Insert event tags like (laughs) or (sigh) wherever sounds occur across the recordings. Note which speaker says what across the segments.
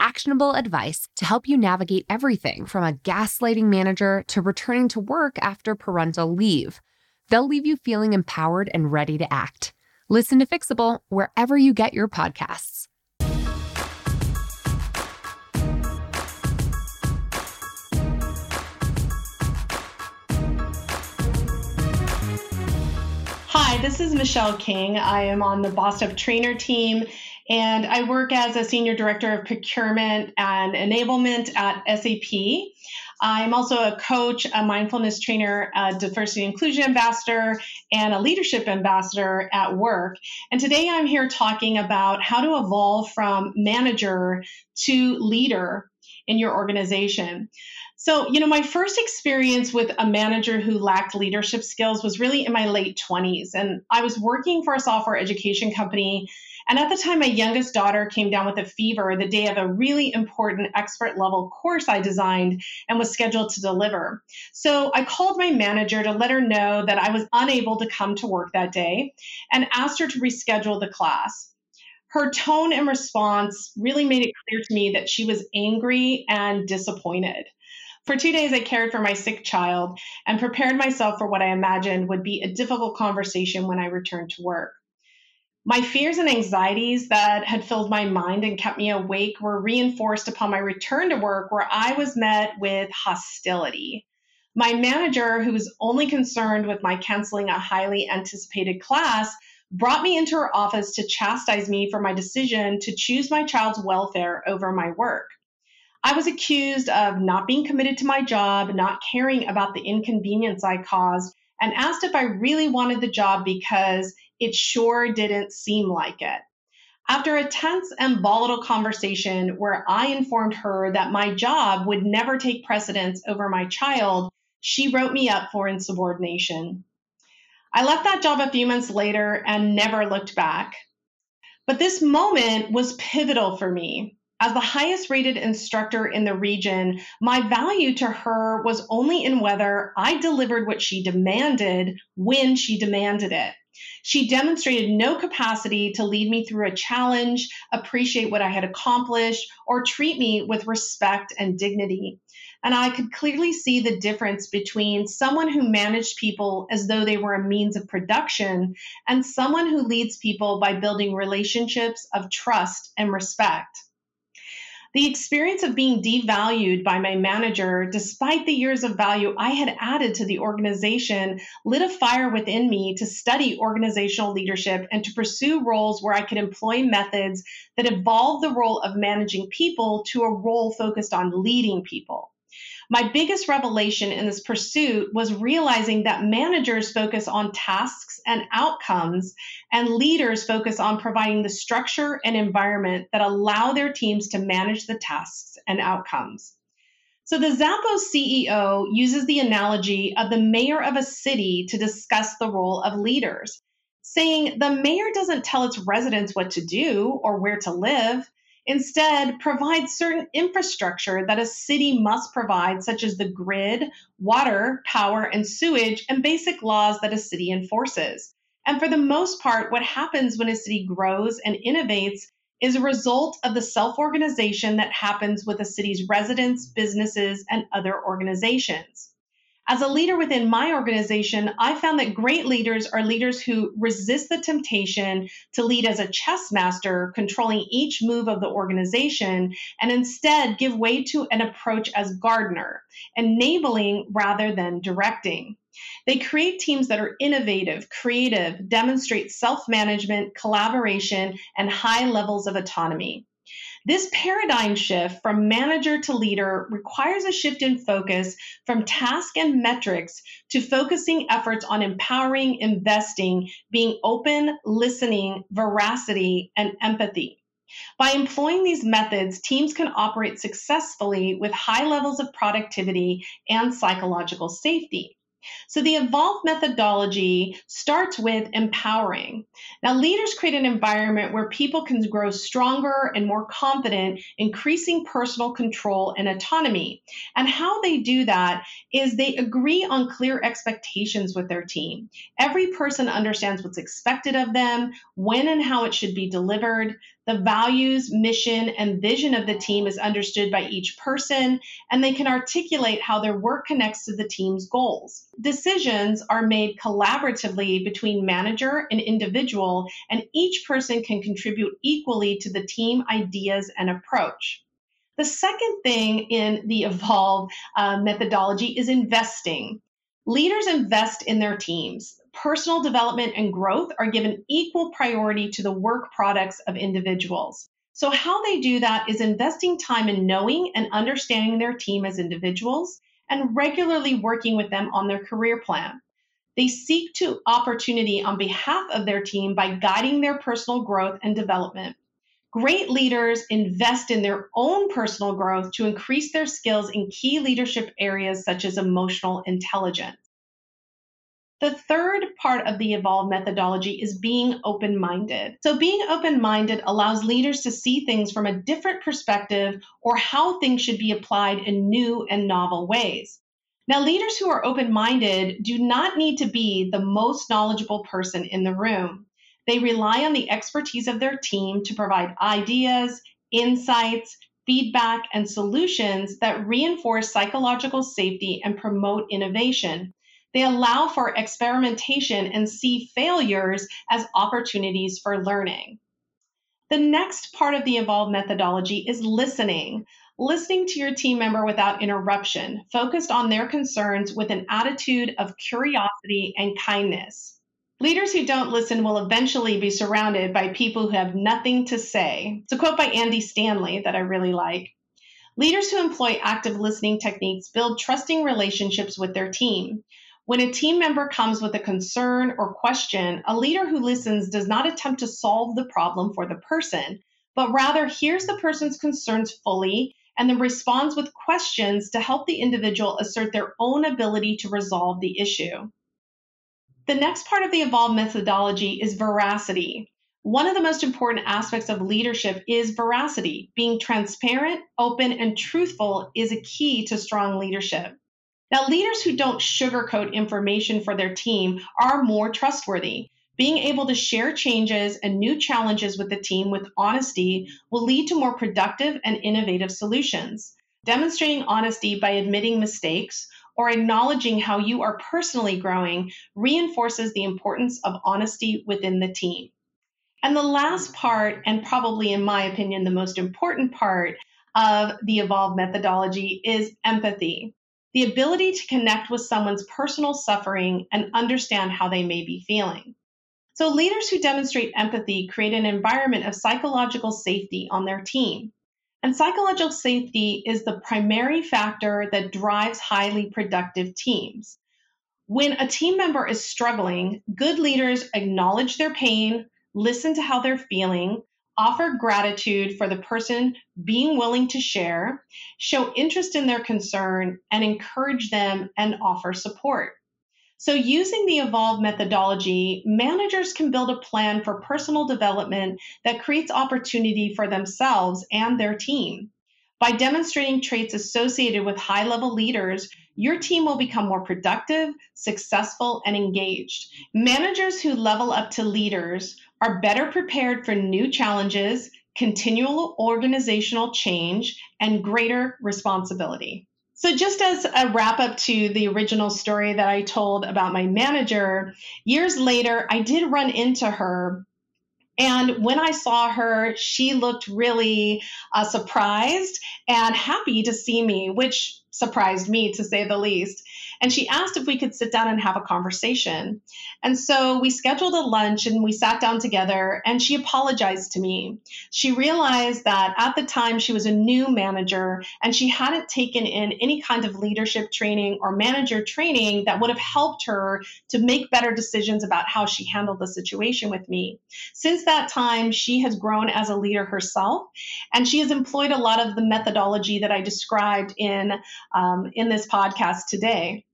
Speaker 1: actionable advice to help you navigate everything from a gaslighting manager to returning to work after parental leave. They'll leave you feeling empowered and ready to act. Listen to Fixable wherever you get your podcasts.
Speaker 2: Hi, this is Michelle King. I am on the Boss Up Trainer team and I work as a senior director of procurement and enablement at SAP. I'm also a coach, a mindfulness trainer, a diversity inclusion ambassador, and a leadership ambassador at work. And today I'm here talking about how to evolve from manager to leader in your organization. So, you know, my first experience with a manager who lacked leadership skills was really in my late 20s. And I was working for a software education company and at the time, my youngest daughter came down with a fever the day of a really important expert level course I designed and was scheduled to deliver. So I called my manager to let her know that I was unable to come to work that day and asked her to reschedule the class. Her tone and response really made it clear to me that she was angry and disappointed. For two days, I cared for my sick child and prepared myself for what I imagined would be a difficult conversation when I returned to work. My fears and anxieties that had filled my mind and kept me awake were reinforced upon my return to work, where I was met with hostility. My manager, who was only concerned with my canceling a highly anticipated class, brought me into her office to chastise me for my decision to choose my child's welfare over my work. I was accused of not being committed to my job, not caring about the inconvenience I caused, and asked if I really wanted the job because it sure didn't seem like it. After a tense and volatile conversation where I informed her that my job would never take precedence over my child, she wrote me up for insubordination. I left that job a few months later and never looked back. But this moment was pivotal for me. As the highest rated instructor in the region, my value to her was only in whether I delivered what she demanded when she demanded it. She demonstrated no capacity to lead me through a challenge, appreciate what I had accomplished, or treat me with respect and dignity. And I could clearly see the difference between someone who managed people as though they were a means of production and someone who leads people by building relationships of trust and respect. The experience of being devalued by my manager, despite the years of value I had added to the organization, lit a fire within me to study organizational leadership and to pursue roles where I could employ methods that evolve the role of managing people to a role focused on leading people. My biggest revelation in this pursuit was realizing that managers focus on tasks and outcomes, and leaders focus on providing the structure and environment that allow their teams to manage the tasks and outcomes. So, the Zappos CEO uses the analogy of the mayor of a city to discuss the role of leaders, saying the mayor doesn't tell its residents what to do or where to live. Instead, provide certain infrastructure that a city must provide, such as the grid, water, power, and sewage, and basic laws that a city enforces. And for the most part, what happens when a city grows and innovates is a result of the self organization that happens with a city's residents, businesses, and other organizations. As a leader within my organization, I found that great leaders are leaders who resist the temptation to lead as a chess master, controlling each move of the organization, and instead give way to an approach as gardener, enabling rather than directing. They create teams that are innovative, creative, demonstrate self management, collaboration, and high levels of autonomy. This paradigm shift from manager to leader requires a shift in focus from task and metrics to focusing efforts on empowering, investing, being open, listening, veracity, and empathy. By employing these methods, teams can operate successfully with high levels of productivity and psychological safety. So the evolve methodology starts with empowering. Now, leaders create an environment where people can grow stronger and more confident, increasing personal control and autonomy. And how they do that is they agree on clear expectations with their team. Every person understands what's expected of them, when and how it should be delivered. The values, mission, and vision of the team is understood by each person, and they can articulate how their work connects to the team's goals. Decisions are made collaboratively between manager and individual, and each person can contribute equally to the team ideas and approach. The second thing in the (laughs) Evolve uh, methodology is investing. Leaders invest in their teams personal development and growth are given equal priority to the work products of individuals. So, how they do that is investing time in knowing and understanding their team as individuals and regularly working with them on their career plan. They seek to opportunity on behalf of their team by guiding their personal growth and development. Great leaders invest in their own personal growth to increase their skills in key leadership areas such as emotional intelligence. The third part of the Evolve methodology is being open minded. So, being open minded allows leaders to see things from a different perspective or how things should be applied in new and novel ways. Now, leaders who are open minded do not need to be the most knowledgeable person in the room. They rely on the expertise of their team to provide ideas, insights, feedback, and solutions that reinforce psychological safety and promote innovation. They allow for experimentation and see failures as opportunities for learning. The next part of the Evolve methodology is listening. Listening to your team member without interruption, focused on their concerns with an attitude of curiosity and kindness. Leaders who don't listen will eventually be surrounded by people who have nothing to say. It's a quote by Andy Stanley that I really like. Leaders who employ active listening techniques build trusting relationships with their team. When a team member comes with a concern or question, a leader who listens does not attempt to solve the problem for the person, but rather hears the person's concerns fully and then responds with questions to help the individual assert their own ability to resolve the issue. The next part of the Evolve methodology is veracity. One of the most important aspects of leadership is veracity. Being transparent, open, and truthful is a key to strong leadership. Now, leaders who don't sugarcoat information for their team are more trustworthy. Being able to share changes and new challenges with the team with honesty will lead to more productive and innovative solutions. Demonstrating honesty by admitting mistakes or acknowledging how you are personally growing reinforces the importance of honesty within the team. And the last part, and probably in my opinion, the most important part of the Evolve methodology, is empathy the ability to connect with someone's personal suffering and understand how they may be feeling. So, leaders who demonstrate empathy create an environment of psychological safety on their team. And psychological safety is the primary factor that drives highly productive teams. When a team member is struggling, good leaders acknowledge their pain, listen to how they're feeling, offer gratitude for the person being willing to share, show interest in their concern, and encourage them and offer support. So, using the Evolve methodology, managers can build a plan for personal development that creates opportunity for themselves and their team. By demonstrating traits associated with high level leaders, your team will become more productive, successful, and engaged. Managers who level up to leaders are better prepared for new challenges, continual organizational change, and greater responsibility. So, just as a wrap up to the original story that I told about my manager, years later, I did run into her. And when I saw her, she looked really uh, surprised and happy to see me, which surprised me to say the least. And she asked if we could sit down and have a conversation. And so we scheduled a lunch and we sat down together and she apologized to me. She realized that at the time she was a new manager and she hadn't taken in any kind of leadership training or manager training that would have helped her to make better decisions about how she handled the situation with me. Since that time, she has grown as a leader herself and she has employed a lot of the methodology that I described in um, in this podcast today.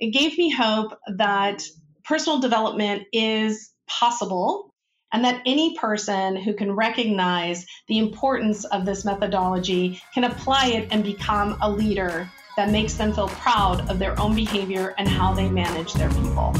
Speaker 2: it gave me hope that personal development is possible and that any person who can recognize the importance of this methodology can apply it and become a leader that makes them feel proud of their own behavior and how they manage their people.